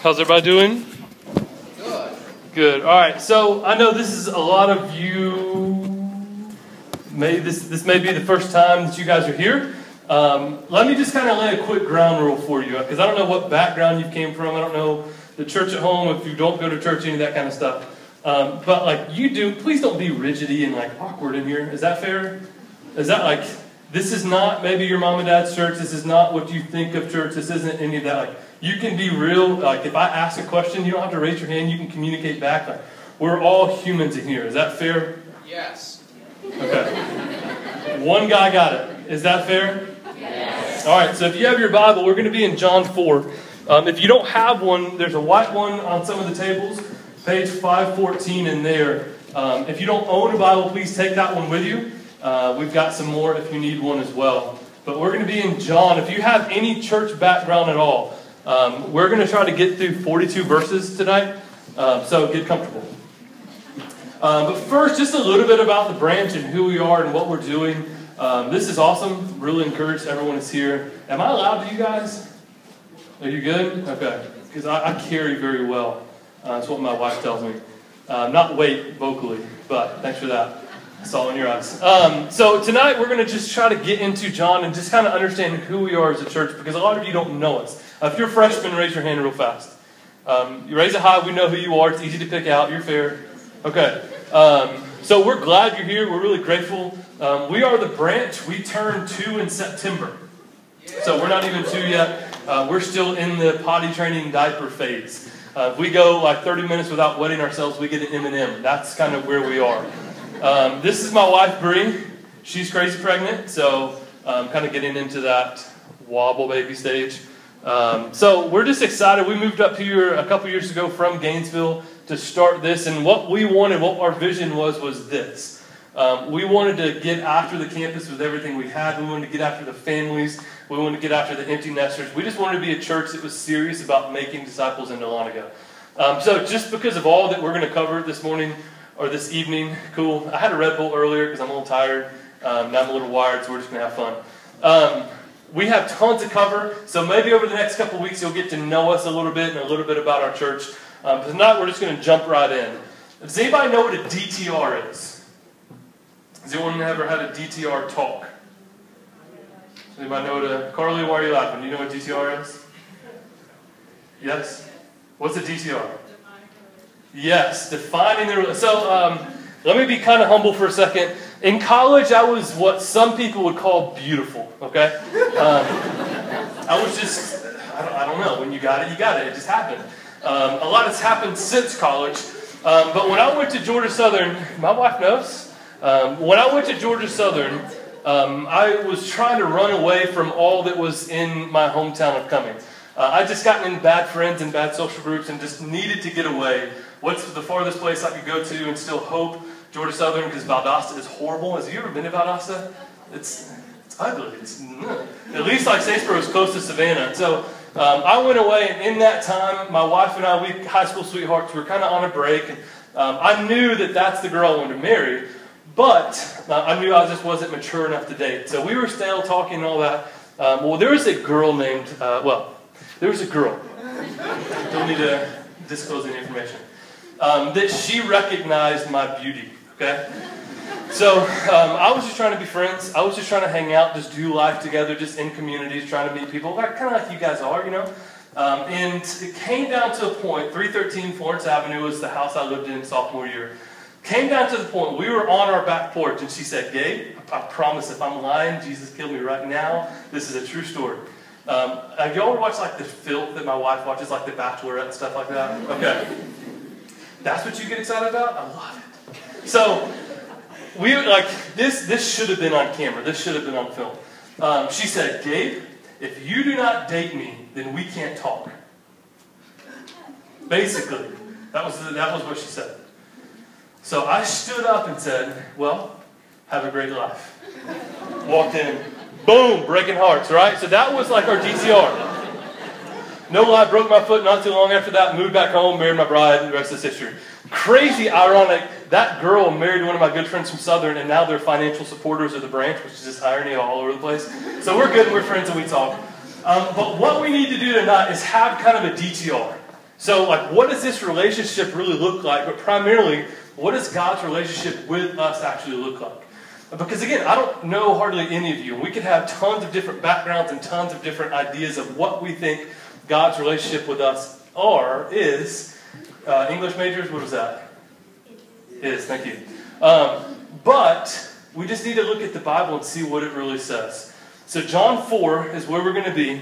How's everybody doing? Good. Good. All right. So I know this is a lot of you. May this this may be the first time that you guys are here. Um, let me just kind of lay a quick ground rule for you because I don't know what background you came from. I don't know the church at home if you don't go to church, any of that kind of stuff. Um, but like you do, please don't be rigidy and like awkward in here. Is that fair? Is that like this is not maybe your mom and dad's church. This is not what you think of church. This isn't any of that. Like you can be real. Like if I ask a question, you don't have to raise your hand. You can communicate back. Like we're all humans in here. Is that fair? Yes. Okay. One guy got it. Is that fair? Yes. All right. So if you have your Bible, we're going to be in John four. Um, if you don't have one, there's a white one on some of the tables, page 514 in there. Um, if you don't own a Bible, please take that one with you. Uh, we've got some more if you need one as well. But we're going to be in John. If you have any church background at all, um, we're going to try to get through 42 verses tonight. Uh, so get comfortable. Uh, but first, just a little bit about the branch and who we are and what we're doing. Um, this is awesome. Really encouraged everyone is here. Am I allowed to you guys? Are you good? Okay. Because I, I, carry very well. Uh, that's what my wife tells me. Uh, not weight vocally, but thanks for that. It's all in your eyes. Um, so tonight we're going to just try to get into John and just kind of understand who we are as a church because a lot of you don't know us. Uh, if you're a freshman, raise your hand real fast. Um, you raise it high, we know who you are. It's easy to pick out. You're fair. Okay. Um, so we're glad you're here. We're really grateful. Um, we are the branch. We turn two in September. So we're not even two yet. Uh, we're still in the potty training diaper phase. Uh, if we go like 30 minutes without wetting ourselves, we get an M&M. That's kind of where we are. Um, this is my wife, Bree. She's crazy pregnant, so um, kind of getting into that wobble baby stage. Um, so we're just excited. We moved up here a couple years ago from Gainesville to start this, and what we wanted, what our vision was, was this. Um, we wanted to get after the campus with everything we had. We wanted to get after the families. We wanted to get after the empty nesters. We just wanted to be a church that was serious about making disciples in Dahlonega. Um, so just because of all that we're going to cover this morning, or this evening. Cool. I had a Red Bull earlier because I'm a little tired. Um, now I'm a little wired, so we're just going to have fun. We have tons to cover, so maybe over the next couple weeks you'll get to know us a little bit and a little bit about our church. Um, but tonight we're just going to jump right in. Does anybody know what a DTR is? Has anyone ever had a DTR talk? Does anybody know what a Carly? Why are you laughing? Do you know what DTR is? Yes. What's a DTR? Yes, defining the. So um, let me be kind of humble for a second. In college, I was what some people would call beautiful. Okay, um, I was just I don't, I don't, know. When you got it, you got it. It just happened. Um, a lot has happened since college. Um, but when I went to Georgia Southern, my wife knows. Um, when I went to Georgia Southern, um, I was trying to run away from all that was in my hometown of Cumming. Uh, I just gotten in bad friends and bad social groups and just needed to get away What's the farthest place I could go to and still hope? Georgia Southern, because Valdosta is horrible. Has you ever been to Valdosta? It's, it's ugly. It's, at least like Statesboro is close to Savannah. So um, I went away, and in that time, my wife and I, we high school sweethearts, we were kind of on a break. And um, I knew that that's the girl I wanted to marry, but uh, I knew I just wasn't mature enough to date. So we were still talking and all that. Um, well, there was a girl named, uh, well, there was a girl. Don't need to disclose any information um, that she recognized my beauty. Okay? So um, I was just trying to be friends. I was just trying to hang out, just do life together, just in communities, trying to meet people, like, kind of like you guys are, you know. Um, and it came down to a point. 313 Florence Avenue was the house I lived in sophomore year. Came down to the point we were on our back porch, and she said, "Gabe, I promise if I'm lying, Jesus killed me right now. This is a true story." Um, have y'all ever watched like the filth that my wife watches, like The Bachelorette and stuff like that? Okay. That's what you get excited about? I love it. So we like this. This should have been on camera. This should have been on film. Um, she said, "Gabe, if you do not date me, then we can't talk." Basically, that was that was what she said. So I stood up and said, "Well, have a great life." Walked in, boom, breaking hearts. Right. So that was like our DTR. No lie, broke my foot not too long after that, moved back home, married my bride, and the rest is history. Crazy ironic, that girl married one of my good friends from Southern, and now they're financial supporters of the branch, which is just irony all over the place. So we're good, we're friends, and we talk. Um, but what we need to do tonight is have kind of a DTR. So, like, what does this relationship really look like? But primarily, what does God's relationship with us actually look like? Because again, I don't know hardly any of you, we could have tons of different backgrounds and tons of different ideas of what we think God's relationship with us are, is. Uh, English majors, what was that? Is, thank you. Um, but we just need to look at the Bible and see what it really says. So, John 4 is where we're going to be.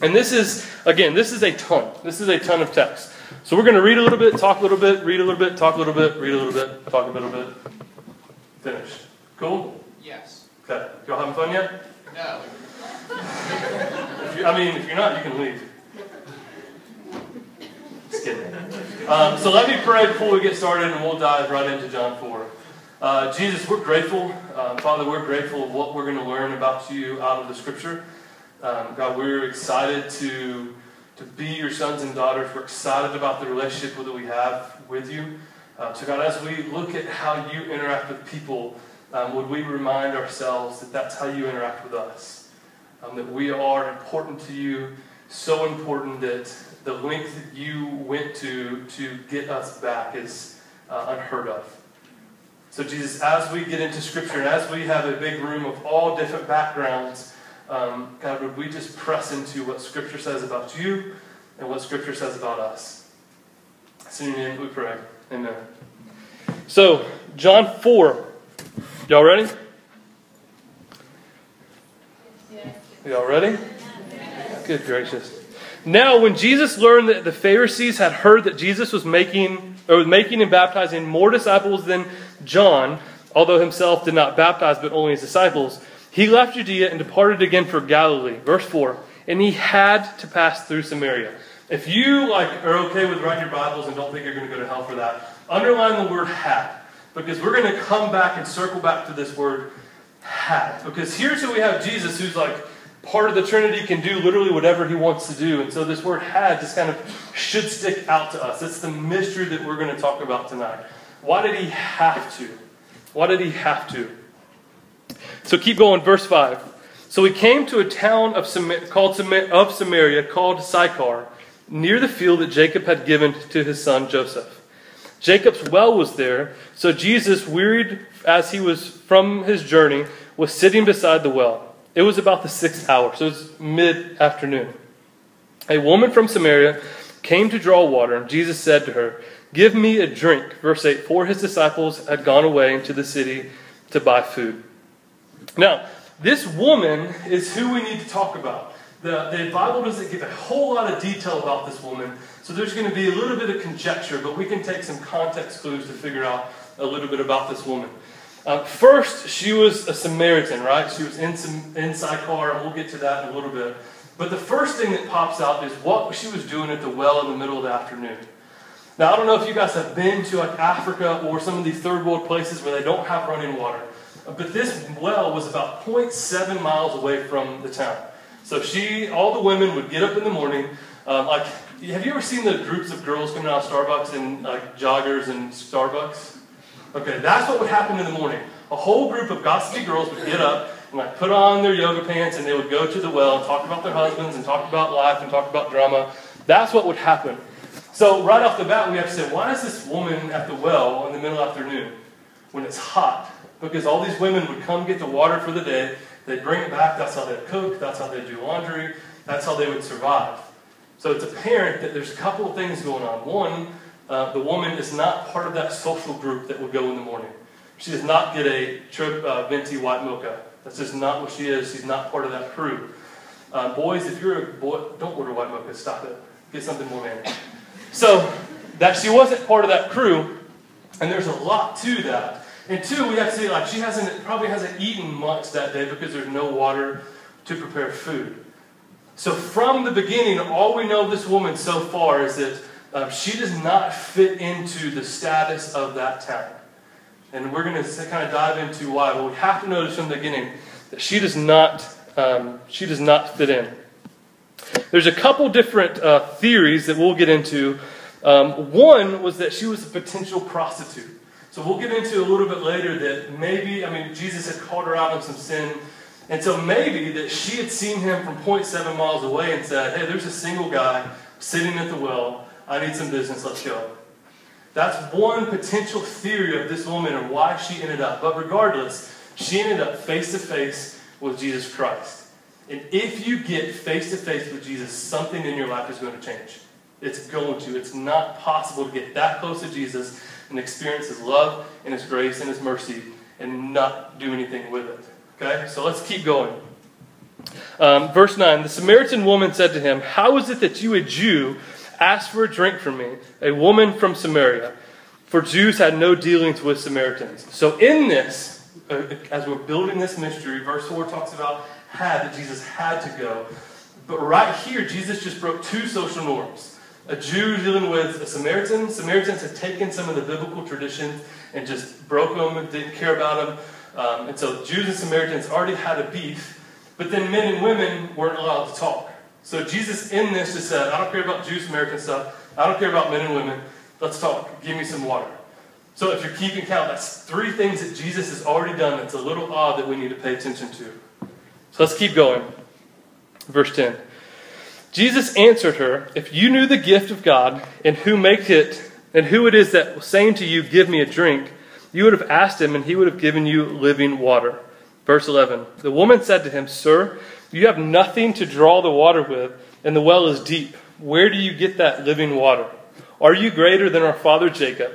And this is, again, this is a ton. This is a ton of text. So, we're going to read a little bit, talk a little bit, read a little bit, talk a little bit, read a little bit, talk a little bit. Finished. Cool? Yes. Okay. Y'all having fun yet? No. I mean, if you're not, you can leave. Kidding. Um, so let me pray before we get started, and we'll dive right into John 4. Uh, Jesus, we're grateful. Um, Father, we're grateful of what we're going to learn about you out of the Scripture. Um, God, we're excited to, to be your sons and daughters. We're excited about the relationship that we have with you. Uh, so, God, as we look at how you interact with people, um, would we remind ourselves that that's how you interact with us? Um, that we are important to you, so important that the length that you went to to get us back is uh, unheard of. So, Jesus, as we get into Scripture and as we have a big room of all different backgrounds, um, God, would we just press into what Scripture says about you and what Scripture says about us? In your name we pray. Amen. So, John 4. Y'all ready? Y'all ready? Good gracious. Now, when Jesus learned that the Pharisees had heard that Jesus was making or was making and baptizing more disciples than John, although himself did not baptize but only his disciples, he left Judea and departed again for Galilee. Verse 4. And he had to pass through Samaria. If you like are okay with writing your Bibles and don't think you're going to go to hell for that, underline the word had. Because we're going to come back and circle back to this word had. Because here's who we have Jesus who's like part of the Trinity can do literally whatever he wants to do. And so this word had just kind of should stick out to us. It's the mystery that we're going to talk about tonight. Why did he have to? Why did he have to? So keep going, verse 5. So he came to a town of called of Samaria called Sychar, near the field that Jacob had given to his son Joseph. Jacob's well was there, so Jesus, wearied as he was from his journey, was sitting beside the well. It was about the sixth hour, so it was mid afternoon. A woman from Samaria came to draw water, and Jesus said to her, Give me a drink. Verse 8 For his disciples had gone away into the city to buy food. Now, this woman is who we need to talk about. The, the Bible doesn't give a whole lot of detail about this woman, so there's going to be a little bit of conjecture, but we can take some context clues to figure out a little bit about this woman. Uh, first, she was a Samaritan, right? She was in, in Sychar, and we'll get to that in a little bit. But the first thing that pops out is what she was doing at the well in the middle of the afternoon. Now, I don't know if you guys have been to like Africa or some of these third world places where they don't have running water. But this well was about 0.7 miles away from the town. So she, all the women would get up in the morning. Um, like, have you ever seen the groups of girls coming out of Starbucks and like joggers and Starbucks? Okay, that's what would happen in the morning. A whole group of gossipy girls would get up and like put on their yoga pants and they would go to the well and talk about their husbands and talk about life and talk about drama. That's what would happen. So right off the bat, we have to say, why is this woman at the well in the middle afternoon when it's hot? Because all these women would come get the water for the day, they'd bring it back, that's how they'd cook, that's how they'd do laundry, that's how they would survive. So it's apparent that there's a couple of things going on. One, uh, the woman is not part of that social group that would go in the morning. She does not get a trip uh, venti white mocha. That's just not what she is. She's not part of that crew. Uh, boys, if you're a boy, don't order white mocha. Stop it. Get something more manly. So that she wasn't part of that crew, and there's a lot to that. And two, we have to say like she hasn't probably hasn't eaten much that day because there's no water to prepare food. So from the beginning, all we know of this woman so far is that um, she does not fit into the status of that town. And we're going to kind of dive into why. But we have to notice from the beginning that she does not, um, she does not fit in. There's a couple different uh, theories that we'll get into. Um, one was that she was a potential prostitute. So we'll get into a little bit later that maybe, I mean, Jesus had called her out on some sin. And so maybe that she had seen him from 0.7 miles away and said, hey, there's a single guy sitting at the well. I need some business, let's go. That's one potential theory of this woman and why she ended up. But regardless, she ended up face to face with Jesus Christ. And if you get face to face with Jesus, something in your life is going to change. It's going to. It's not possible to get that close to Jesus and experience His love and His grace and His mercy and not do anything with it. Okay? So let's keep going. Um, verse 9 The Samaritan woman said to him, How is it that you, a Jew, ask for a drink from me, a woman from Samaria? For Jews had no dealings with Samaritans. So in this, uh, as we're building this mystery, verse 4 talks about had, that Jesus had to go. But right here, Jesus just broke two social norms. A Jew dealing with a Samaritan. Samaritans had taken some of the biblical traditions and just broke them and didn't care about them. Um, and so Jews and Samaritans already had a beef. But then men and women weren't allowed to talk. So Jesus in this just said, I don't care about Jew Samaritan stuff. I don't care about men and women. Let's talk. Give me some water. So if you're keeping count, that's three things that Jesus has already done that's a little odd that we need to pay attention to. So let's keep going. Verse 10. Jesus answered her, If you knew the gift of God and who makes it and who it is that was saying to you, Give me a drink, you would have asked him, and he would have given you living water. Verse 11. The woman said to him, Sir, you have nothing to draw the water with, and the well is deep. Where do you get that living water? Are you greater than our father Jacob?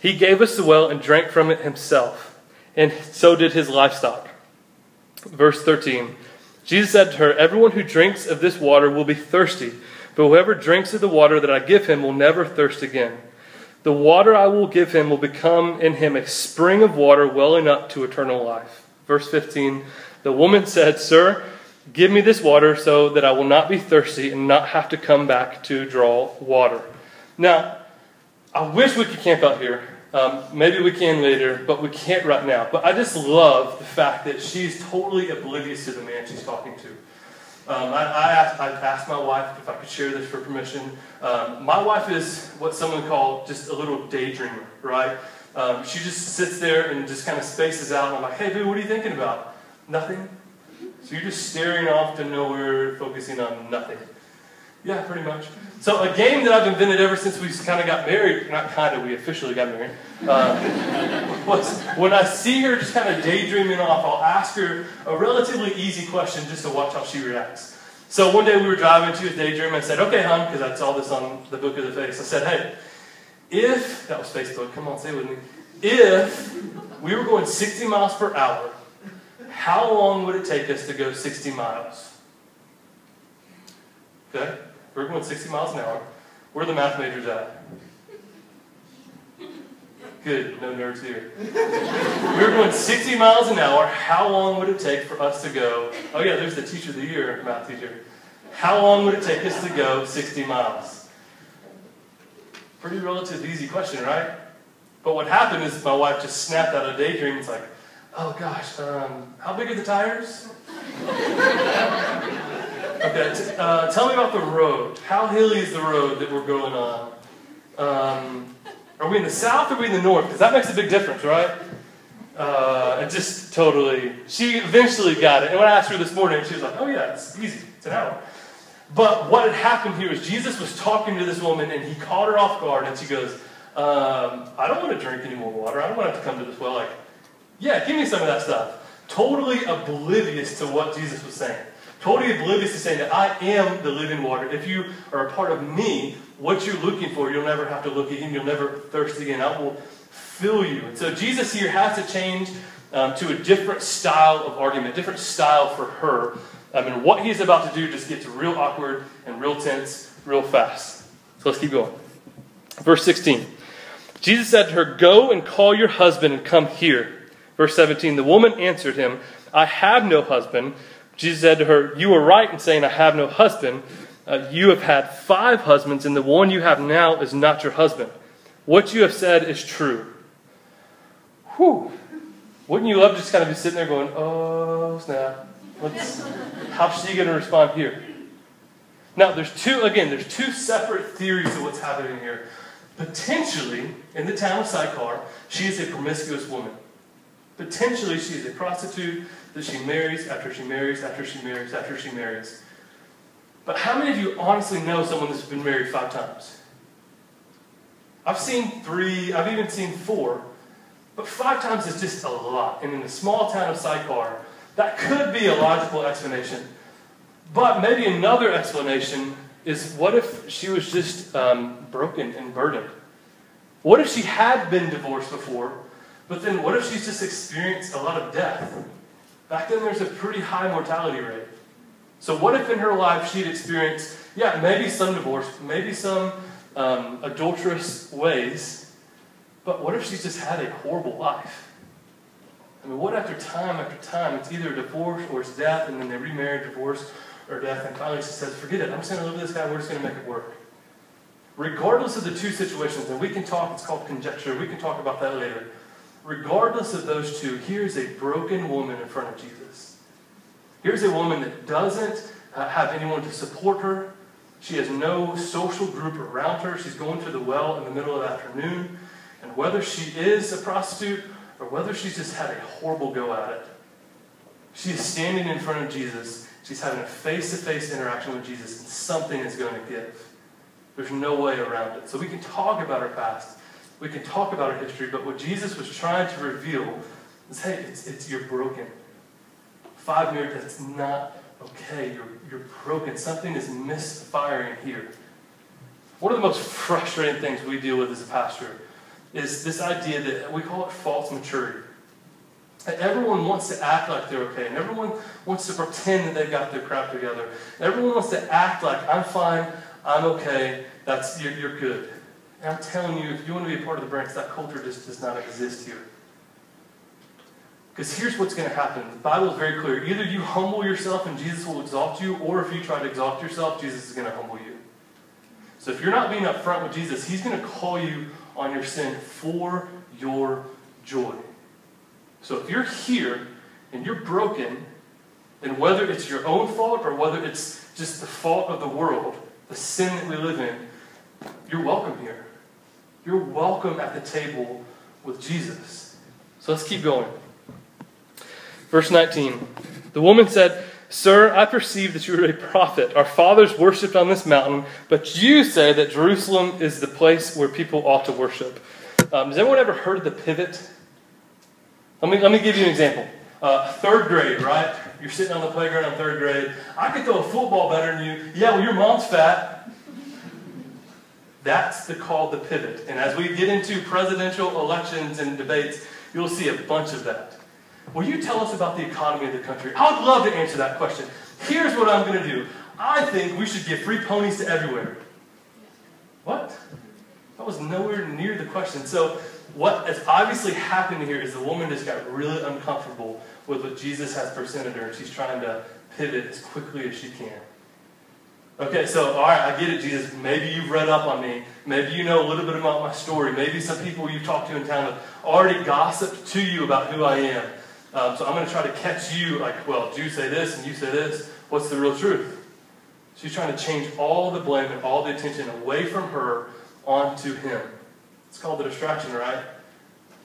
He gave us the well and drank from it himself, and so did his livestock. Verse 13 Jesus said to her, Everyone who drinks of this water will be thirsty, but whoever drinks of the water that I give him will never thirst again. The water I will give him will become in him a spring of water welling up to eternal life. Verse 15 The woman said, Sir, give me this water so that I will not be thirsty and not have to come back to draw water. Now, I wish we could camp out here um, maybe we can later, but we can't right now. But I just love the fact that she's totally oblivious to the man she's talking to. Um, I, I, asked, I, asked, my wife if I could share this for permission. Um, my wife is what someone called just a little daydreamer, right? Um, she just sits there and just kind of spaces out. And I'm like, hey, babe, what are you thinking about? Nothing. So you're just staring off to nowhere, focusing on nothing. Yeah, pretty much. So a game that I've invented ever since we kind of got married, not kind of, we officially got married, uh, was when I see her just kind of daydreaming off, I'll ask her a relatively easy question just to watch how she reacts. So one day we were driving, she was daydreaming, I said, okay, hon, because I saw this on the book of the face. I said, hey, if, that was Facebook, come on, say it with me. If we were going 60 miles per hour, how long would it take us to go 60 miles? Okay? We're going 60 miles an hour. Where are the math majors at? Good, no nerds here. we were going 60 miles an hour. How long would it take for us to go? Oh, yeah, there's the teacher of the year, math teacher. How long would it take us to go 60 miles? Pretty relative, easy question, right? But what happened is my wife just snapped out of a daydream. It's like, oh gosh, um, how big are the tires? Okay, uh, tell me about the road. How hilly is the road that we're going on? Um, are we in the south or are we in the north? Because that makes a big difference, right? Uh, and just totally, she eventually got it. And when I asked her this morning, she was like, oh yeah, it's easy. It's an hour. But what had happened here is Jesus was talking to this woman and he caught her off guard and she goes, um, I don't want to drink any more water. I don't want to have to come to this well. Like, yeah, give me some of that stuff. Totally oblivious to what Jesus was saying. Totally oblivious to saying that I am the living water. If you are a part of me, what you're looking for, you'll never have to look again. You'll never thirst again. I will fill you. And so Jesus here has to change um, to a different style of argument, different style for her. I mean, what he's about to do just gets real awkward and real tense real fast. So let's keep going. Verse 16. Jesus said to her, Go and call your husband and come here. Verse 17. The woman answered him, I have no husband. Jesus said to her, You were right in saying, I have no husband. Uh, you have had five husbands, and the one you have now is not your husband. What you have said is true. Whew. Wouldn't you love to just kind of be sitting there going, Oh, snap. What's, how's she going to respond here? Now, there's two, again, there's two separate theories of what's happening here. Potentially, in the town of Sychar, she is a promiscuous woman. Potentially, she is a prostitute that she marries after she marries after she marries after she marries. But how many of you honestly know someone that's been married five times? I've seen three, I've even seen four, but five times is just a lot. And in the small town of Sychar, that could be a logical explanation. But maybe another explanation is what if she was just um, broken and burdened? What if she had been divorced before, but then what if she's just experienced a lot of death? Back then, there's a pretty high mortality rate. So, what if in her life she'd experienced, yeah, maybe some divorce, maybe some um, adulterous ways, but what if she's just had a horrible life? I mean, what after time after time, it's either divorce or it's death, and then they remarry, divorce, or death, and finally she says, forget it, I'm just going to live with this guy, we're just going to make it work. Regardless of the two situations, and we can talk, it's called conjecture, we can talk about that later. Regardless of those two, here's a broken woman in front of Jesus. Here's a woman that doesn't uh, have anyone to support her. She has no social group around her. She's going to the well in the middle of the afternoon. And whether she is a prostitute or whether she's just had a horrible go at it, she is standing in front of Jesus She's having a face to face interaction with Jesus, and something is going to give. There's no way around it. So we can talk about her past, we can talk about our history, but what Jesus was trying to reveal is hey, it's, it's you're broken. Five minutes, that's not okay. You're, you're broken. Something is misfiring here. One of the most frustrating things we deal with as a pastor is this idea that we call it false maturity. Everyone wants to act like they're okay, and everyone wants to pretend that they've got their crap together. Everyone wants to act like I'm fine, I'm okay, that's you're, you're good. And I'm telling you, if you want to be a part of the branch, that culture just does not exist here. Because here's what's going to happen. The Bible is very clear. Either you humble yourself and Jesus will exalt you, or if you try to exalt yourself, Jesus is going to humble you. So if you're not being upfront with Jesus, he's going to call you on your sin for your joy. So if you're here and you're broken, then whether it's your own fault or whether it's just the fault of the world, the sin that we live in, you're welcome here. You're welcome at the table with Jesus. So let's keep going. Verse 19 The woman said, Sir, I perceive that you are a prophet. Our fathers worshipped on this mountain, but you say that Jerusalem is the place where people ought to worship. Um, has anyone ever heard of the pivot? Let me, let me give you an example. Uh, third grade, right? You're sitting on the playground in third grade. I could throw a football better than you. Yeah, well, your mom's fat. That's the call the pivot. And as we get into presidential elections and debates, you'll see a bunch of that. Will you tell us about the economy of the country? I would love to answer that question. Here's what I'm going to do. I think we should give free ponies to everywhere. What? That was nowhere near the question. So what has obviously happened here is the woman just got really uncomfortable with what Jesus has presented her, and she's trying to pivot as quickly as she can. Okay, so, all right, I get it, Jesus. Maybe you've read up on me. Maybe you know a little bit about my story. Maybe some people you've talked to in town have already gossiped to you about who I am. Um, so I'm going to try to catch you like, well, you say this and you say this. What's the real truth? She's trying to change all the blame and all the attention away from her onto him. It's called the distraction, right?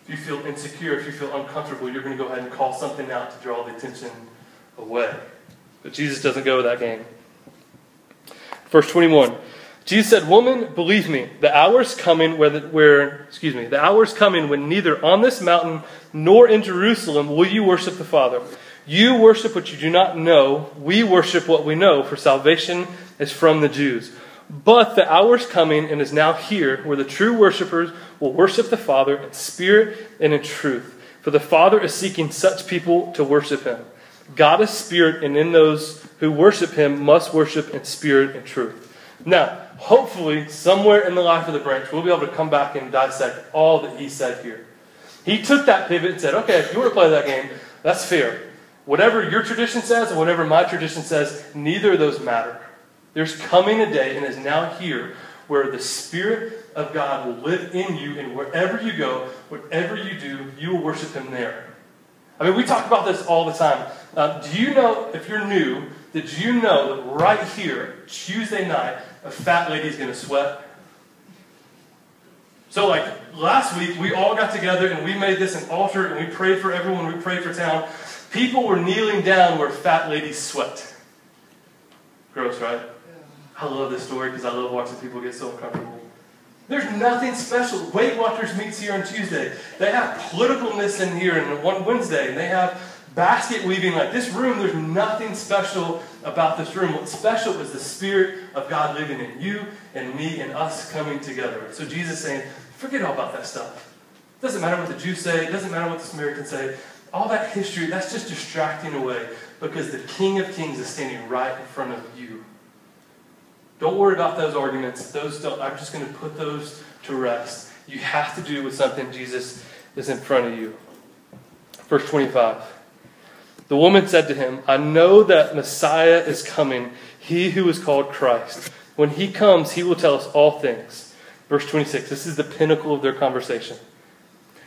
If you feel insecure, if you feel uncomfortable, you're going to go ahead and call something out to draw the attention away. But Jesus doesn't go with that game. Verse 21. Jesus said, Woman, believe me, the hour is coming where, the, where, excuse me, the hour is coming when neither on this mountain nor in Jerusalem will you worship the Father. You worship what you do not know. We worship what we know, for salvation is from the Jews. But the hour is coming and is now here where the true worshippers will worship the Father in spirit and in truth. For the Father is seeking such people to worship him. God is spirit, and in those who worship him must worship in spirit and truth. Now, hopefully, somewhere in the life of the branch, we'll be able to come back and dissect all that he said here. He took that pivot and said, okay, if you want to play that game, that's fair. Whatever your tradition says and whatever my tradition says, neither of those matter. There's coming a day, and is now here, where the Spirit of God will live in you, and wherever you go, whatever you do, you will worship Him there. I mean, we talk about this all the time. Uh, do you know, if you're new, did you know that right here, Tuesday night, a fat lady is going to sweat? So, like last week, we all got together and we made this an altar and we prayed for everyone, we prayed for town. People were kneeling down where fat ladies sweat. Gross, right? I love this story because I love watching people get so uncomfortable. There's nothing special. Weight Watchers meets here on Tuesday. They have politicalness in here on one Wednesday, and they have basket weaving. Like this room, there's nothing special about this room. What's special is the Spirit of God living in you and me and us coming together. So Jesus saying, forget all about that stuff. It doesn't matter what the Jews say, it doesn't matter what the Samaritans say. All that history, that's just distracting away because the King of Kings is standing right in front of you. Don't worry about those arguments. Those I'm just going to put those to rest. You have to do with something Jesus is in front of you. Verse 25. The woman said to him, I know that Messiah is coming, he who is called Christ. When he comes, he will tell us all things. Verse 26. This is the pinnacle of their conversation.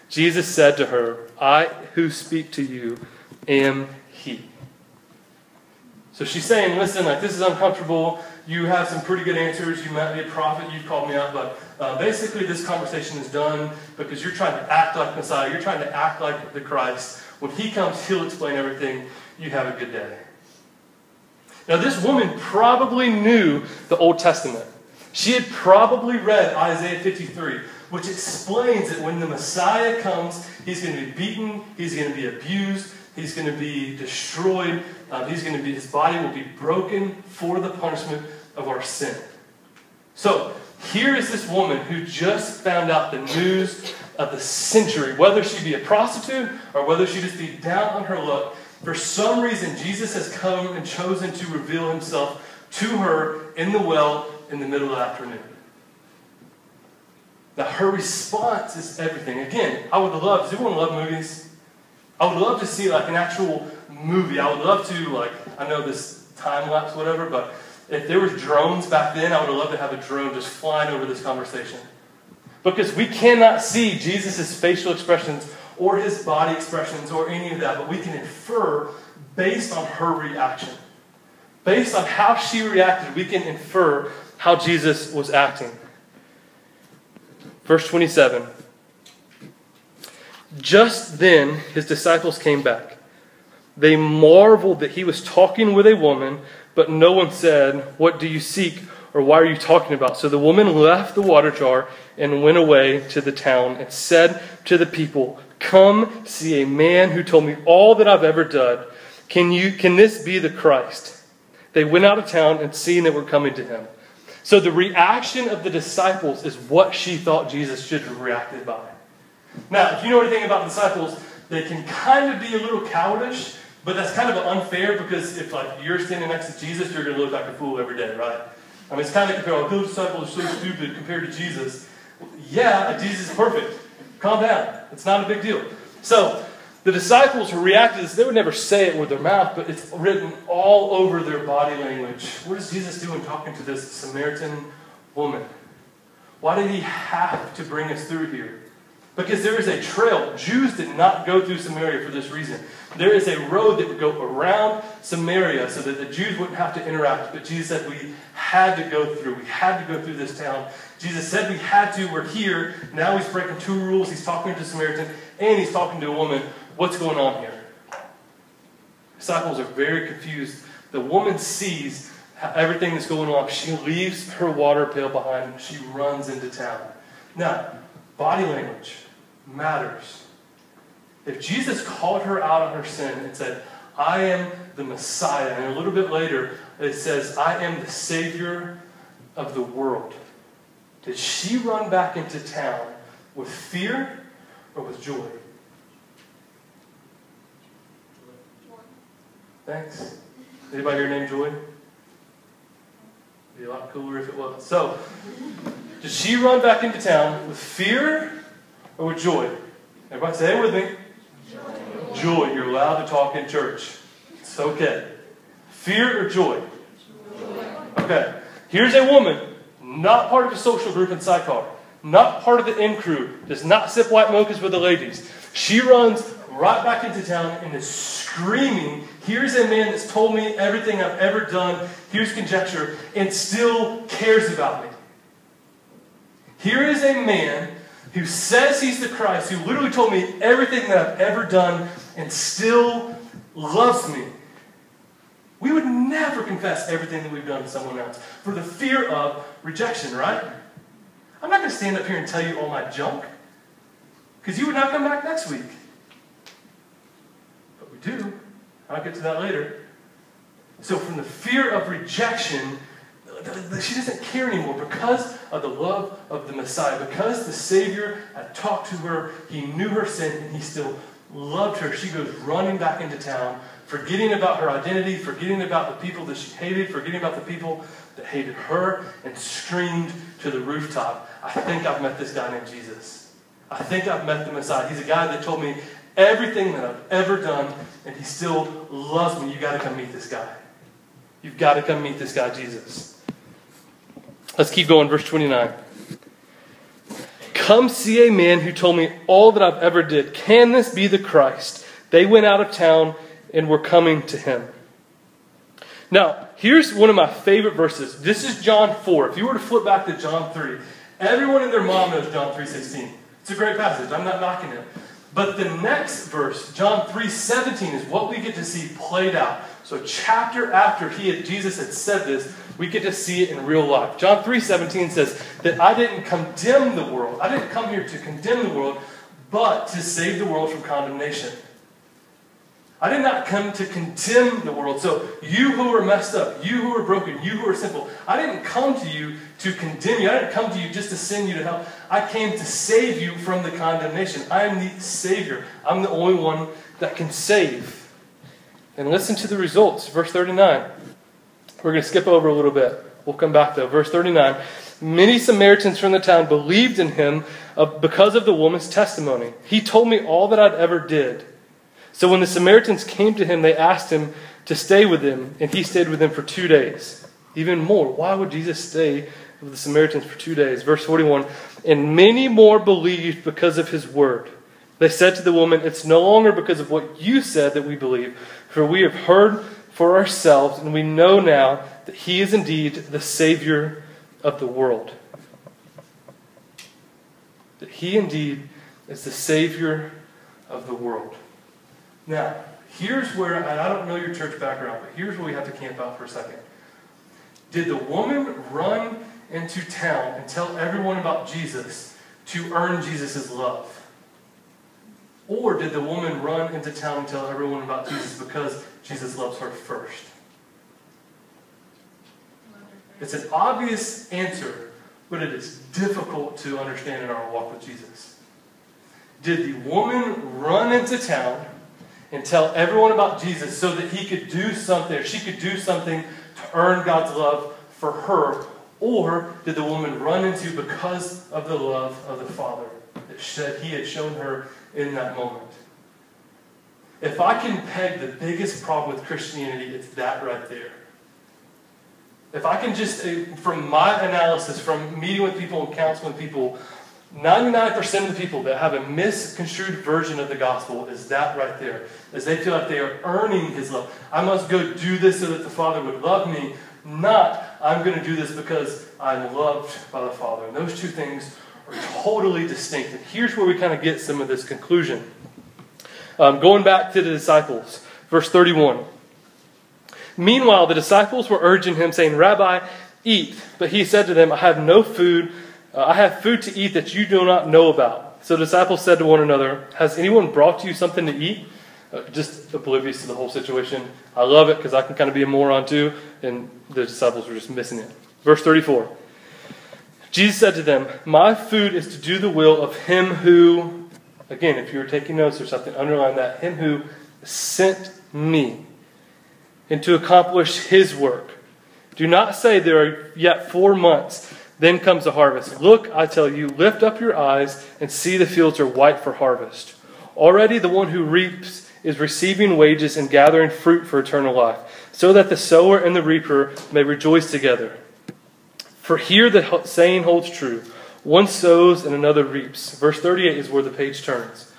Jesus said to her, I who speak to you am he. So she's saying, listen, like this is uncomfortable. You have some pretty good answers. You might be a prophet. You've called me out. But uh, basically, this conversation is done because you're trying to act like Messiah. You're trying to act like the Christ. When he comes, he'll explain everything. You have a good day. Now, this woman probably knew the Old Testament. She had probably read Isaiah 53, which explains that when the Messiah comes, he's going to be beaten, he's going to be abused, he's going to be destroyed, um, he's going to be, his body will be broken for the punishment of our sin. So, here is this woman who just found out the news of the century, whether she be a prostitute or whether she just be down on her luck. For some reason, Jesus has come and chosen to reveal himself to her in the well in the middle of the afternoon. Now, her response is everything. Again, I would love, does everyone love movies? I would love to see like an actual movie. I would love to, like, I know this time lapse, whatever, but if there was drones back then, I would love to have a drone just flying over this conversation. Because we cannot see Jesus' facial expressions or his body expressions or any of that, but we can infer based on her reaction. Based on how she reacted, we can infer how Jesus was acting. Verse 27 Just then his disciples came back. They marveled that he was talking with a woman, but no one said, What do you seek? or why are you talking about? So the woman left the water jar and went away to the town and said to the people, Come see a man who told me all that I've ever done. Can, you, can this be the Christ? They went out of town and seen that we're coming to him. So the reaction of the disciples is what she thought Jesus should have reacted by. Now, if you know anything about disciples, they can kind of be a little cowardish, but that's kind of unfair because if like you're standing next to Jesus, you're going to look like a fool every day, right? I mean, it's kind of compared, oh, those disciples are so stupid compared to Jesus. Yeah, Jesus is perfect. Calm down. It's not a big deal. So, the disciples who reacted this, they would never say it with their mouth, but it's written all over their body language. What does Jesus doing talking to this Samaritan woman? Why did he have to bring us through here? Because there is a trail. Jews did not go through Samaria for this reason. There is a road that would go around Samaria so that the Jews wouldn't have to interact. But Jesus said we had to go through. We had to go through this town. Jesus said we had to. We're here. Now he's breaking two rules. He's talking to a Samaritan and he's talking to a woman. What's going on here? Disciples are very confused. The woman sees everything that's going on. She leaves her water pail behind. She runs into town. Now, body language matters. If Jesus called her out on her sin and said, I am the Messiah, and a little bit later it says, I am the Savior of the world, did she run back into town with fear or with joy? Thanks. Anybody here named Joy? Be a lot cooler if it was. So, did she run back into town with fear or with joy? Everybody say it with me. Joy. joy. You're allowed to talk in church. It's okay. Fear or joy? joy? Okay. Here's a woman, not part of a social group in Sychar, not part of the in crew, does not sip white mochas with the ladies. She runs right back into town and is screaming, Here's a man that's told me everything I've ever done. Here's conjecture, and still cares about me. Here is a man who says he's the Christ, who literally told me everything that I've ever done and still loves me. We would never confess everything that we've done to someone else for the fear of rejection, right? I'm not going to stand up here and tell you all my junk because you would not come back next week. But we do. I'll get to that later. So, from the fear of rejection, she doesn't care anymore because of the love of the Messiah. Because the Savior had talked to her, he knew her sin, and he still loved her. She goes running back into town, forgetting about her identity, forgetting about the people that she hated, forgetting about the people that hated her, and screamed to the rooftop, I think I've met this guy named Jesus. I think I've met the Messiah. He's a guy that told me everything that I've ever done, and he still loves me. You got to come meet this guy. You've got to come meet this guy, Jesus. Let's keep going. Verse 29. Come see a man who told me all that I've ever did. Can this be the Christ? They went out of town and we're coming to him. Now, here's one of my favorite verses. This is John 4. If you were to flip back to John 3, everyone and their mom knows John 3.16. It's a great passage. I'm not knocking it. But the next verse, John 3.17, is what we get to see played out. So chapter after he had, Jesus had said this, we get to see it in real life. John 3:17 says that I didn't condemn the world. I didn't come here to condemn the world, but to save the world from condemnation. I did not come to condemn the world. So, you who are messed up, you who are broken, you who are sinful, I didn't come to you to condemn you. I didn't come to you just to send you to hell. I came to save you from the condemnation. I am the Savior. I'm the only one that can save. And listen to the results. Verse 39. We're going to skip over a little bit. We'll come back though. Verse 39. Many Samaritans from the town believed in him uh, because of the woman's testimony. He told me all that I'd ever did. So when the Samaritans came to him, they asked him to stay with them, and he stayed with them for two days. Even more, why would Jesus stay with the Samaritans for two days? Verse 41 And many more believed because of his word. They said to the woman, It's no longer because of what you said that we believe, for we have heard for ourselves, and we know now that he is indeed the Savior of the world. That he indeed is the Savior of the world. Now, here's where, and I don't know your church background, but here's where we have to camp out for a second. Did the woman run into town and tell everyone about Jesus to earn Jesus' love? Or did the woman run into town and tell everyone about Jesus because Jesus loves her first? It's an obvious answer, but it is difficult to understand in our walk with Jesus. Did the woman run into town and tell everyone about Jesus so that he could do something, she could do something to earn God's love for her? Or did the woman run into because of the love of the Father that he had shown her in that moment? If I can peg the biggest problem with Christianity, it's that right there. If I can just, from my analysis, from meeting with people and counseling people, 99% of the people that have a misconstrued version of the gospel is that right there. Is they feel like they are earning his love. I must go do this so that the Father would love me, not I'm going to do this because I'm loved by the Father. And those two things are totally distinct. And here's where we kind of get some of this conclusion. Um, going back to the disciples, verse 31. Meanwhile, the disciples were urging him, saying, Rabbi, eat. But he said to them, I have no food uh, I have food to eat that you do not know about. So the disciples said to one another, Has anyone brought you something to eat? Uh, just oblivious to the whole situation. I love it because I can kind of be a moron too, and the disciples were just missing it. Verse 34 Jesus said to them, My food is to do the will of him who, again, if you were taking notes or something, underline that, him who sent me, and to accomplish his work. Do not say there are yet four months then comes the harvest. Look, I tell you, lift up your eyes and see the fields are white for harvest. Already the one who reaps is receiving wages and gathering fruit for eternal life, so that the sower and the reaper may rejoice together. For here the saying holds true one sows and another reaps. Verse 38 is where the page turns.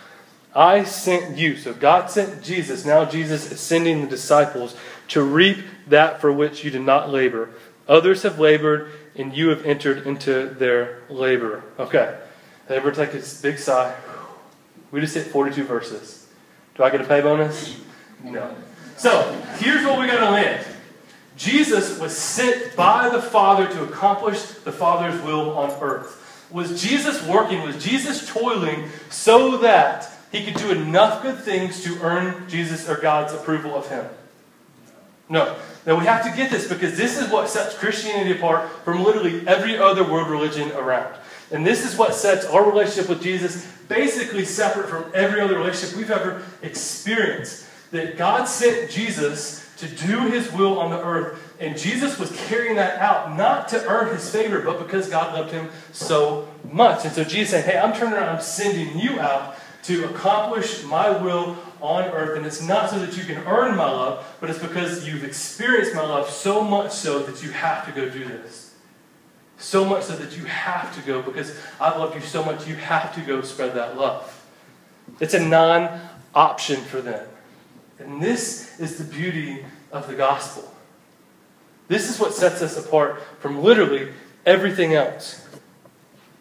I sent you. So God sent Jesus. Now Jesus is sending the disciples to reap that for which you did not labor. Others have labored and you have entered into their labor. Okay. Ever take a big sigh? We just hit 42 verses. Do I get a pay bonus? No. So, here's what we got to land. Jesus was sent by the Father to accomplish the Father's will on earth. Was Jesus working? Was Jesus toiling so that he could do enough good things to earn Jesus or God's approval of him? No. Now we have to get this because this is what sets Christianity apart from literally every other world religion around. And this is what sets our relationship with Jesus basically separate from every other relationship we've ever experienced. That God sent Jesus to do his will on the earth, and Jesus was carrying that out not to earn his favor, but because God loved him so much. And so Jesus said, Hey, I'm turning around, I'm sending you out to accomplish my will on earth. And it's not so that you can earn my love, but it's because you've experienced my love so much so that you have to go do this. So much so that you have to go because I've loved you so much, you have to go spread that love. It's a non option for them. And this is the beauty of the gospel. This is what sets us apart from literally everything else.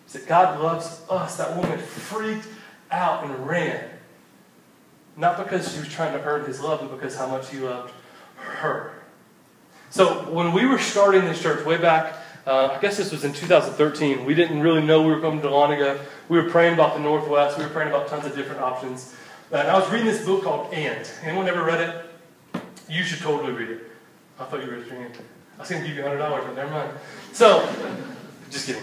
Is that God loves us. That woman freaked out and ran. Not because she was trying to earn his love, but because how much he loved her. So when we were starting this church way back uh, I guess this was in 2013. We didn't really know we were coming to Dahlonega. We were praying about the Northwest. We were praying about tons of different options. And I was reading this book called And. Anyone ever read it? You should totally read it. I thought you were reading it. I was going to give you $100, but never mind. So, just kidding.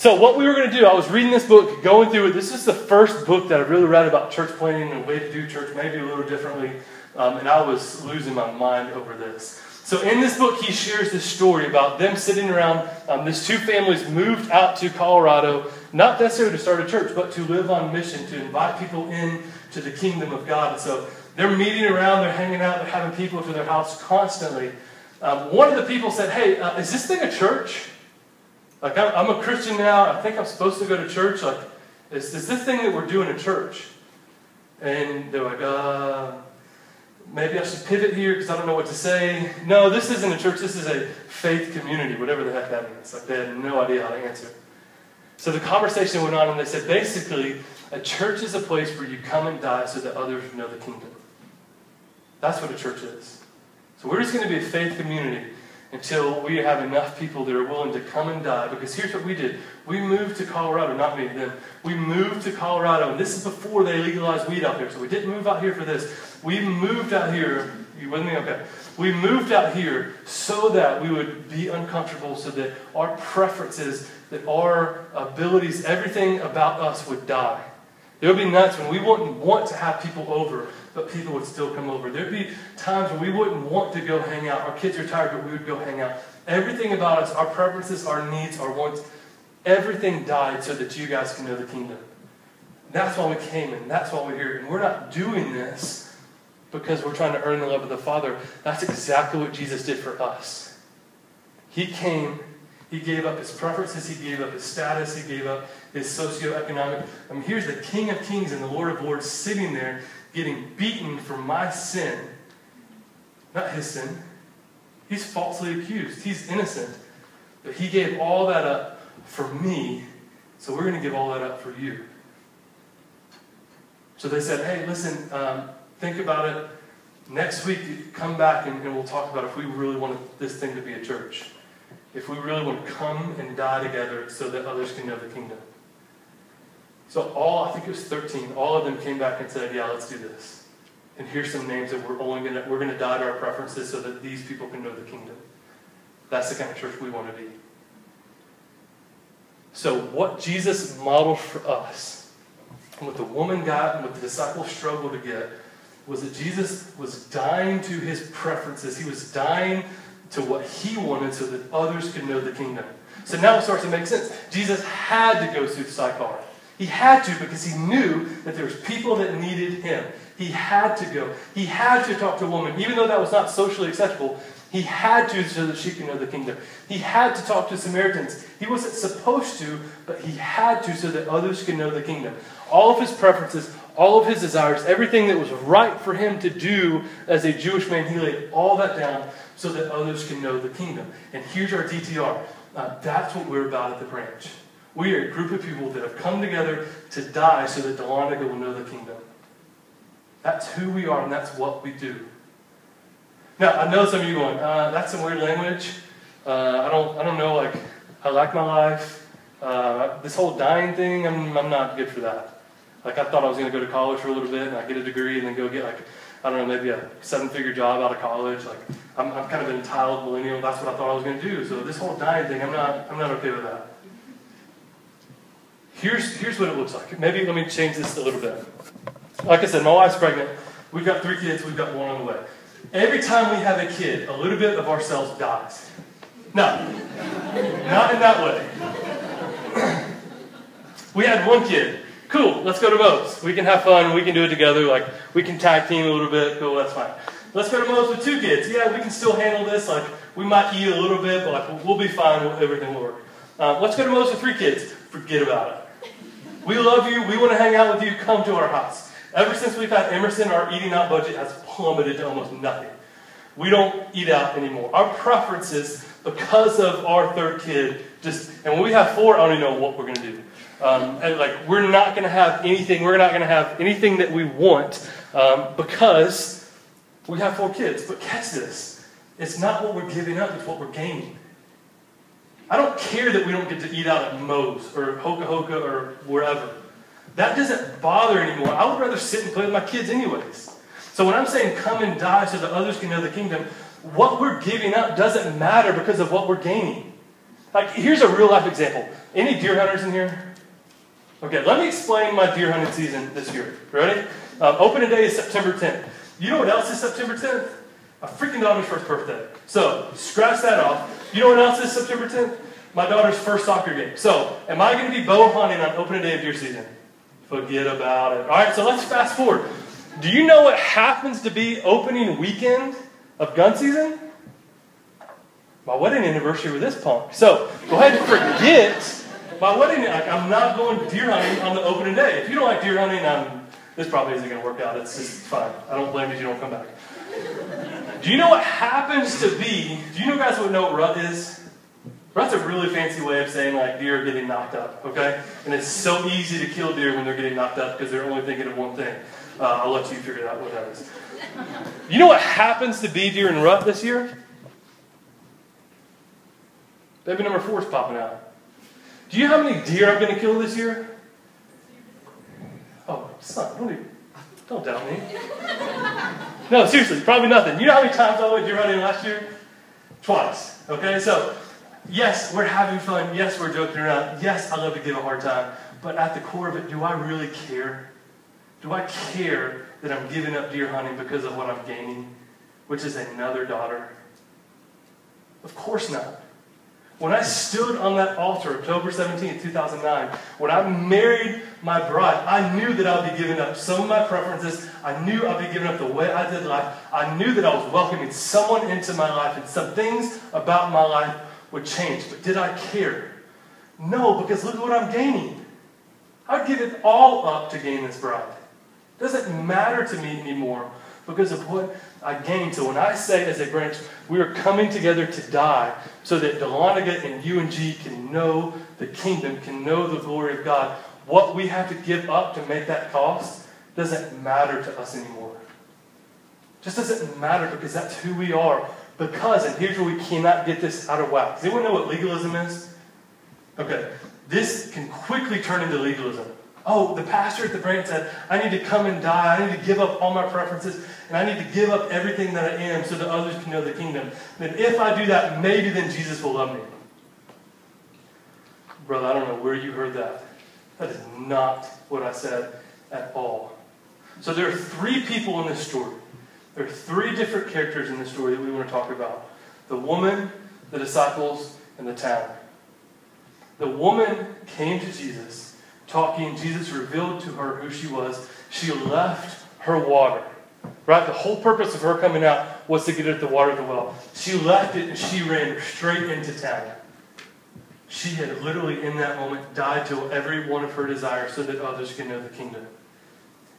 So, what we were going to do, I was reading this book, going through it. This is the first book that I really read about church planning and a way to do church maybe a little differently. Um, and I was losing my mind over this. So in this book, he shares this story about them sitting around. Um, these two families moved out to Colorado, not necessarily to start a church, but to live on mission, to invite people in to the kingdom of God. And so they're meeting around, they're hanging out, they're having people to their house constantly. Um, one of the people said, "Hey, uh, is this thing a church? Like I'm, I'm, a Christian now. I think I'm supposed to go to church. Like, is, is this thing that we're doing a church?" And they're like, "Uh." maybe I should pivot here because I don't know what to say. No, this isn't a church. This is a faith community, whatever the heck that means. Like they had no idea how to answer. So the conversation went on, and they said basically, a church is a place where you come and die so that others know the kingdom. That's what a church is. So we're just going to be a faith community until we have enough people that are willing to come and die. Because here's what we did. We moved to Colorado, not me, them. We moved to Colorado, and this is before they legalized weed out here. So we didn't move out here for this. We moved out here. You with me? Okay. We moved out here so that we would be uncomfortable, so that our preferences, that our abilities, everything about us would die. There would be nights when we wouldn't want to have people over, but people would still come over. There'd be times when we wouldn't want to go hang out. Our kids are tired, but we would go hang out. Everything about us, our preferences, our needs, our wants, everything died so that you guys can know the kingdom. That's why we came, and that's why we're here. And we're not doing this because we're trying to earn the love of the Father. That's exactly what Jesus did for us. He came, He gave up His preferences, He gave up His status, He gave up His socioeconomic. I mean, here's the King of Kings and the Lord of Lords sitting there getting beaten for my sin, not his sin. He's falsely accused. He's innocent. But he gave all that up for me, so we're going to give all that up for you. So they said, hey, listen, um, think about it. Next week, come back and, and we'll talk about if we really want this thing to be a church. If we really want to come and die together so that others can know the kingdom. So all, I think it was 13, all of them came back and said, yeah, let's do this. And here's some names that we're only to, we're to die to our preferences so that these people can know the kingdom. That's the kind of church we want to be. So what Jesus modeled for us, and what the woman got and what the disciples struggled to get, was that Jesus was dying to his preferences. He was dying to what he wanted so that others could know the kingdom. So now it starts to make sense. Jesus had to go through the Sychar. He had to because he knew that there was people that needed him. He had to go. He had to talk to a woman, even though that was not socially acceptable. He had to so that she could know the kingdom. He had to talk to Samaritans. He wasn't supposed to, but he had to so that others could know the kingdom. All of his preferences, all of his desires, everything that was right for him to do as a Jewish man, he laid all that down so that others can know the kingdom. And here's our DTR. Uh, that's what we're about at the branch. We are a group of people that have come together to die so that Dahlonega will know the kingdom. That's who we are, and that's what we do. Now, I know some of you going, uh, that's some weird language. Uh, I, don't, I don't know, like, I like my life. Uh, this whole dying thing, I'm, I'm not good for that. Like, I thought I was going to go to college for a little bit and I get a degree and then go get, like, I don't know, maybe a seven figure job out of college. Like, I'm, I'm kind of an entitled millennial. That's what I thought I was going to do. So, this whole dying thing, I'm not, I'm not okay with that. Here's, here's what it looks like. Maybe let me change this a little bit. Like I said, my wife's pregnant. We've got three kids. We've got one on the way. Every time we have a kid, a little bit of ourselves dies. No, not in that way. we had one kid. Cool, let's go to Moe's. We can have fun. We can do it together. Like, we can tag team a little bit. Cool, that's fine. Let's go to Moe's with two kids. Yeah, we can still handle this. Like, we might eat a little bit, but like, we'll be fine. Everything will work. Uh, let's go to Moe's with three kids. Forget about it. We love you. We want to hang out with you. Come to our house. Ever since we've had Emerson, our eating out budget has plummeted to almost nothing. We don't eat out anymore. Our preferences, because of our third kid, just and when we have four, I don't even know what we're going to do. Um, and like we're not going to have anything. We're not going to have anything that we want um, because we have four kids. But catch this: it's not what we're giving up; it's what we're gaining. I don't care that we don't get to eat out at Moe's or Hoka Hoka or wherever. That doesn't bother anymore. I would rather sit and play with my kids, anyways. So when I'm saying come and die so that others can know the kingdom, what we're giving up doesn't matter because of what we're gaining. Like, here's a real life example. Any deer hunters in here? Okay, let me explain my deer hunting season this year. Ready? Um, opening day is September 10th. You know what else is September 10th? My freaking daughter's first birthday. So, scratch that off. You know what else is September 10th? My daughter's first soccer game. So, am I going to be bow hunting on opening day of deer season? Forget about it. All right, so let's fast forward. Do you know what happens to be opening weekend of gun season? My wedding anniversary with this punk. So, go ahead and forget my wedding, like, I'm not going deer hunting on the opening day. If you don't like deer hunting, I'm, this probably isn't going to work out. It's just fine. I don't blame you if you don't come back. Do you know what happens to be? Do you know guys what what rut is? Rut's a really fancy way of saying like deer are getting knocked up, okay? And it's so easy to kill deer when they're getting knocked up because they're only thinking of one thing. Uh, I'll let you figure out what that is. You know what happens to be deer in rut this year? Baby number four is popping out. Do you know how many deer I'm going to kill this year? Oh, son, don't, don't doubt me. No, seriously, probably nothing. You know how many times I went deer hunting last year? Twice. Okay, so yes, we're having fun. Yes, we're joking around. Yes, I love to give a hard time. But at the core of it, do I really care? Do I care that I'm giving up deer hunting because of what I'm gaining, which is another daughter? Of course not. When I stood on that altar, October 17, 2009, when I married my bride, I knew that I'd be giving up some of my preferences. I knew I'd be giving up the way I did life. I knew that I was welcoming someone into my life, and some things about my life would change. But did I care? No, because look at what I'm gaining. I'd give it all up to gain this bride. It doesn't matter to me anymore because of what I gained. So when I say as a branch, we are coming together to die so that Dahlonega and UNG can know the kingdom, can know the glory of God. What we have to give up to make that cost doesn't matter to us anymore. Just doesn't matter because that's who we are. Because, and here's where we cannot get this out of whack. Does anyone know what legalism is? Okay, this can quickly turn into legalism. Oh, the pastor at the branch said, I need to come and die. I need to give up all my preferences, and I need to give up everything that I am so that others can know the kingdom. Then if I do that, maybe then Jesus will love me. Brother, I don't know where you heard that. That is not what I said at all. So there are three people in this story. There are three different characters in this story that we want to talk about. The woman, the disciples, and the town. The woman came to Jesus talking, Jesus revealed to her who she was. She left her water. Right? The whole purpose of her coming out was to get at the water of the well. She left it and she ran straight into town. She had literally, in that moment, died to every one of her desires so that others can know the kingdom.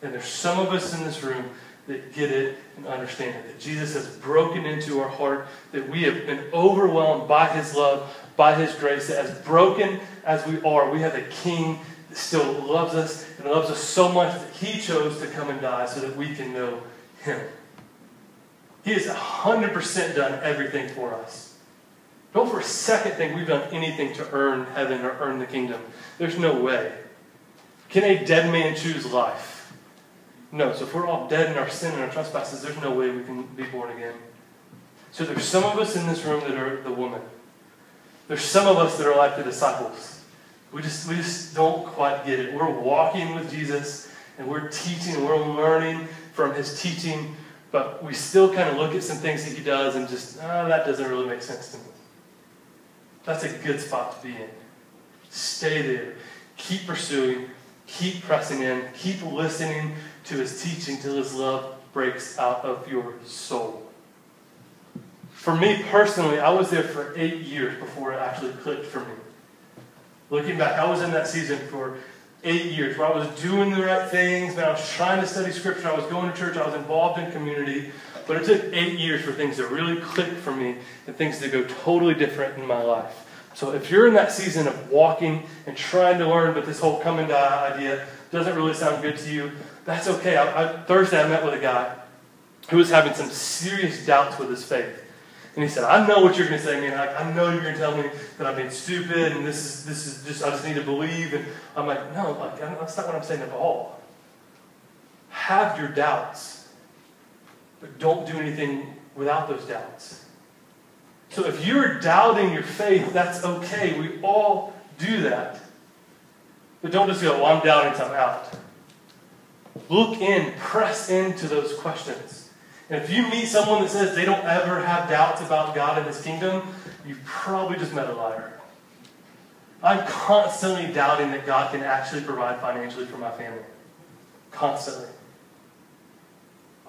And there's some of us in this room that get it and understand it. That Jesus has broken into our heart, that we have been overwhelmed by his love, by his grace, that as broken as we are, we have a king still loves us and loves us so much that he chose to come and die so that we can know him. He has 100% done everything for us. Don't for a second think we've done anything to earn heaven or earn the kingdom. There's no way. Can a dead man choose life? No. So if we're all dead in our sin and our trespasses, there's no way we can be born again. So there's some of us in this room that are the woman. There's some of us that are like the disciples. We just, we just don't quite get it. We're walking with Jesus and we're teaching and we're learning from his teaching, but we still kind of look at some things that he does and just, oh, that doesn't really make sense to me. That's a good spot to be in. Stay there. Keep pursuing. Keep pressing in. Keep listening to his teaching till his love breaks out of your soul. For me personally, I was there for eight years before it actually clicked for me. Looking back, I was in that season for eight years where I was doing the right things, but I was trying to study scripture, I was going to church, I was involved in community. But it took eight years for things to really click for me and things to go totally different in my life. So if you're in that season of walking and trying to learn, but this whole come and die idea doesn't really sound good to you, that's okay. I, I, Thursday I met with a guy who was having some serious doubts with his faith. And he said, I know what you're going to say, man. I, I know you're going to tell me that I'm being stupid and this is, this is just, I just need to believe. And I'm like, no, like, that's not what I'm saying at all. Have your doubts, but don't do anything without those doubts. So if you're doubting your faith, that's okay. We all do that. But don't just go, well, I'm doubting, so I'm out. Look in, press into those questions. If you meet someone that says they don't ever have doubts about God and His kingdom, you've probably just met a liar. I'm constantly doubting that God can actually provide financially for my family. Constantly.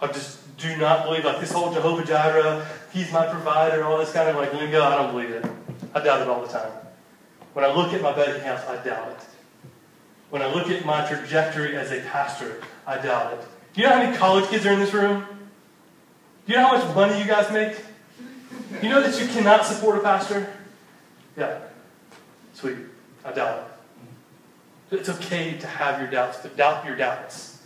I just do not believe, like this whole Jehovah Jireh, He's my provider, all this kind of like lingo, I don't believe it. I doubt it all the time. When I look at my bank accounts, I doubt it. When I look at my trajectory as a pastor, I doubt it. Do you know how many college kids are in this room? Do you know how much money you guys make? You know that you cannot support a pastor? Yeah. Sweet. I doubt it. It's okay to have your doubts, but doubt your doubts.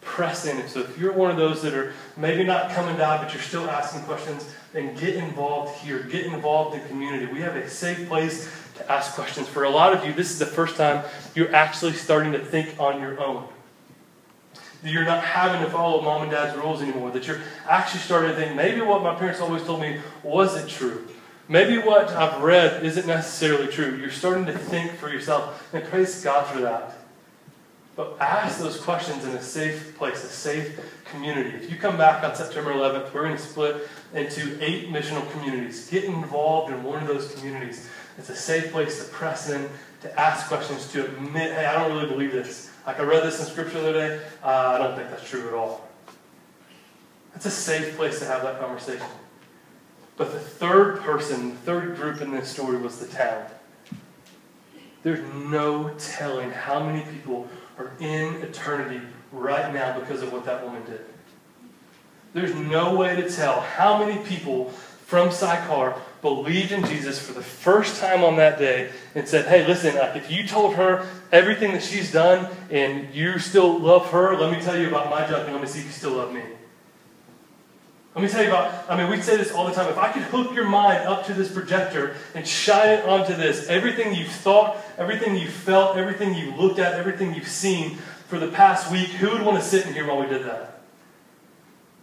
Press in. So if you're one of those that are maybe not coming down, but you're still asking questions, then get involved here. Get involved in community. We have a safe place to ask questions. For a lot of you, this is the first time you're actually starting to think on your own you're not having to follow mom and dad's rules anymore, that you're actually starting to think maybe what my parents always told me wasn't true. Maybe what I've read isn't necessarily true. You're starting to think for yourself, and praise God for that. But ask those questions in a safe place, a safe community. If you come back on September 11th, we're going to split into eight missional communities. Get involved in one of those communities. It's a safe place to press in, to ask questions, to admit, hey, I don't really believe this. Like I read this in scripture the other day. Uh, I don't think that's true at all. It's a safe place to have that conversation. But the third person, the third group in this story was the town. There's no telling how many people are in eternity right now because of what that woman did. There's no way to tell how many people from Sychar believed in Jesus for the first time on that day and said, Hey, listen, uh, if you told her everything that she's done and you still love her, let me tell you about my junk and let me see if you still love me. Let me tell you about, I mean, we say this all the time. If I could hook your mind up to this projector and shine it onto this, everything you've thought, everything you've felt, everything you've looked at, everything you've seen for the past week, who would want to sit in here while we did that?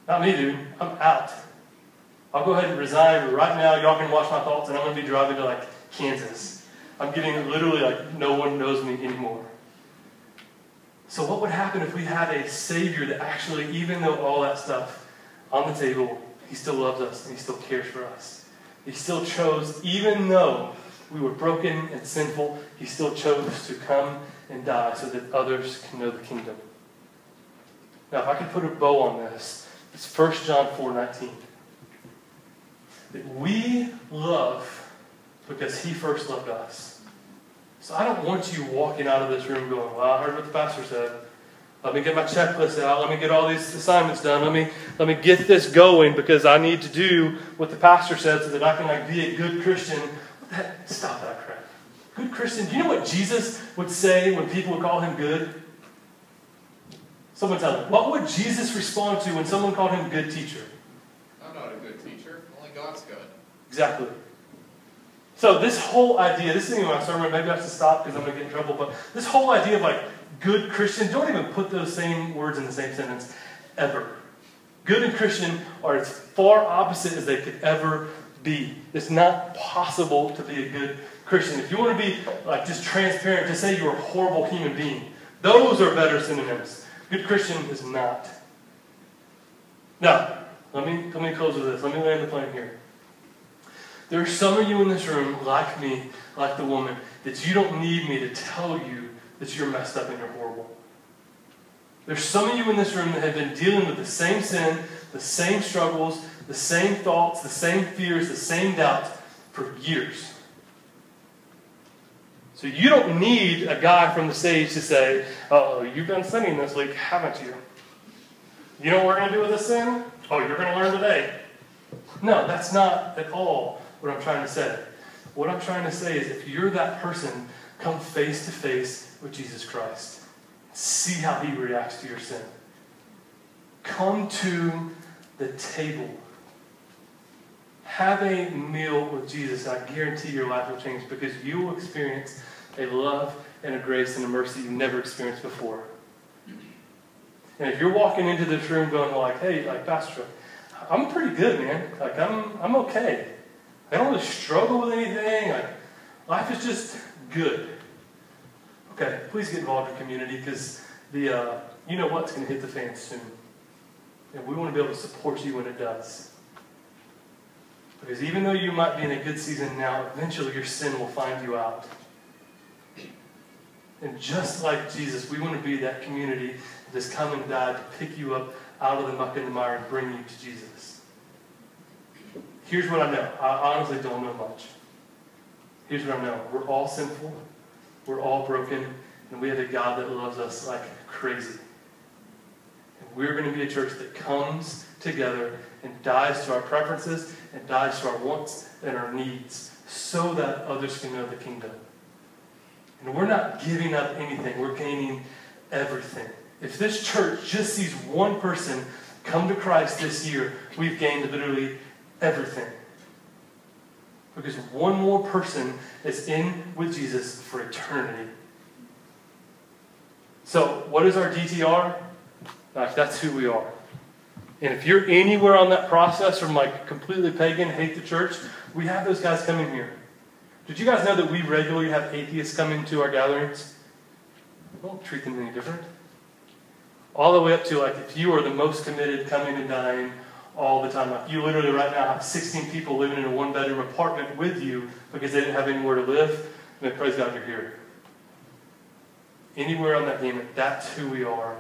Not me, dude. I'm out. I'll go ahead and resign right now. Y'all can watch my thoughts, and I'm going to be driving to like Kansas. I'm getting literally like no one knows me anymore. So, what would happen if we had a Savior that actually, even though all that stuff on the table, He still loves us and He still cares for us? He still chose, even though we were broken and sinful, He still chose to come and die so that others can know the kingdom. Now, if I could put a bow on this, it's 1 John 4 19 that we love because he first loved us. So I don't want you walking out of this room going, well, I heard what the pastor said. Let me get my checklist out. Let me get all these assignments done. Let me, let me get this going because I need to do what the pastor said so that I can like, be a good Christian. That, stop that crap. Good Christian. Do you know what Jesus would say when people would call him good? Someone tell me. What would Jesus respond to when someone called him good teacher? I'm not a good teacher. Only God's good. Exactly. So this whole idea, this isn't even my sermon, maybe I have to stop because I'm going to get in trouble, but this whole idea of like good Christian, don't even put those same words in the same sentence ever. Good and Christian are as far opposite as they could ever be. It's not possible to be a good Christian. If you want to be like just transparent, to say you're a horrible human being, those are better synonyms. Good Christian is not. Now, let me let me close with this. Let me land the plane here. There are some of you in this room, like me, like the woman, that you don't need me to tell you that you're messed up and you're horrible. There's some of you in this room that have been dealing with the same sin, the same struggles, the same thoughts, the same fears, the same doubts for years. So you don't need a guy from the stage to say, oh, you've been sinning this week, haven't you? You know what we're going to do with this sin? Oh, you're going to learn today. No, that's not at all what I'm trying to say. What I'm trying to say is if you're that person, come face to face with Jesus Christ. See how he reacts to your sin. Come to the table. Have a meal with Jesus. I guarantee your life will change because you will experience a love and a grace and a mercy you've never experienced before. And if you're walking into this room going like, hey, like Pastor, I'm pretty good, man. Like I'm I'm okay. I don't really struggle with anything. Like, life is just good. Okay, please get involved in community because the uh, you know what's going to hit the fan soon. And we want to be able to support you when it does. Because even though you might be in a good season now, eventually your sin will find you out. And just like Jesus, we want to be that community that coming died to pick you up out of the muck and the mire and bring you to Jesus. Here's what I know. I honestly don't know much. Here's what I know. We're all sinful. We're all broken. And we have a God that loves us like crazy. And we're going to be a church that comes together and dies to our preferences and dies to our wants and our needs so that others can know the kingdom. And we're not giving up anything. We're gaining everything. If this church just sees one person come to Christ this year, we've gained literally everything. Because one more person is in with Jesus for eternity. So, what is our DTR? Gosh, that's who we are. And if you're anywhere on that process from like completely pagan, hate the church, we have those guys coming here. Did you guys know that we regularly have atheists come into our gatherings? We don't treat them any different. All the way up to like if you are the most committed coming and dying all the time. Like you literally right now have 16 people living in a one bedroom apartment with you because they didn't have anywhere to live. And praise God you're here. Anywhere on that gamut, that's who we are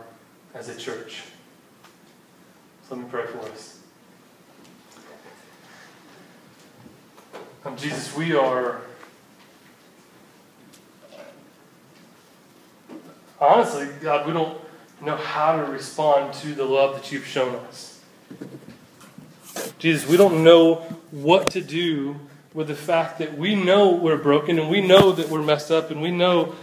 as a church. So let me pray for us. Um, Jesus, we are honestly, God, we don't know how to respond to the love that you've shown us. Jesus, we don't know what to do with the fact that we know we're broken and we know that we're messed up and we know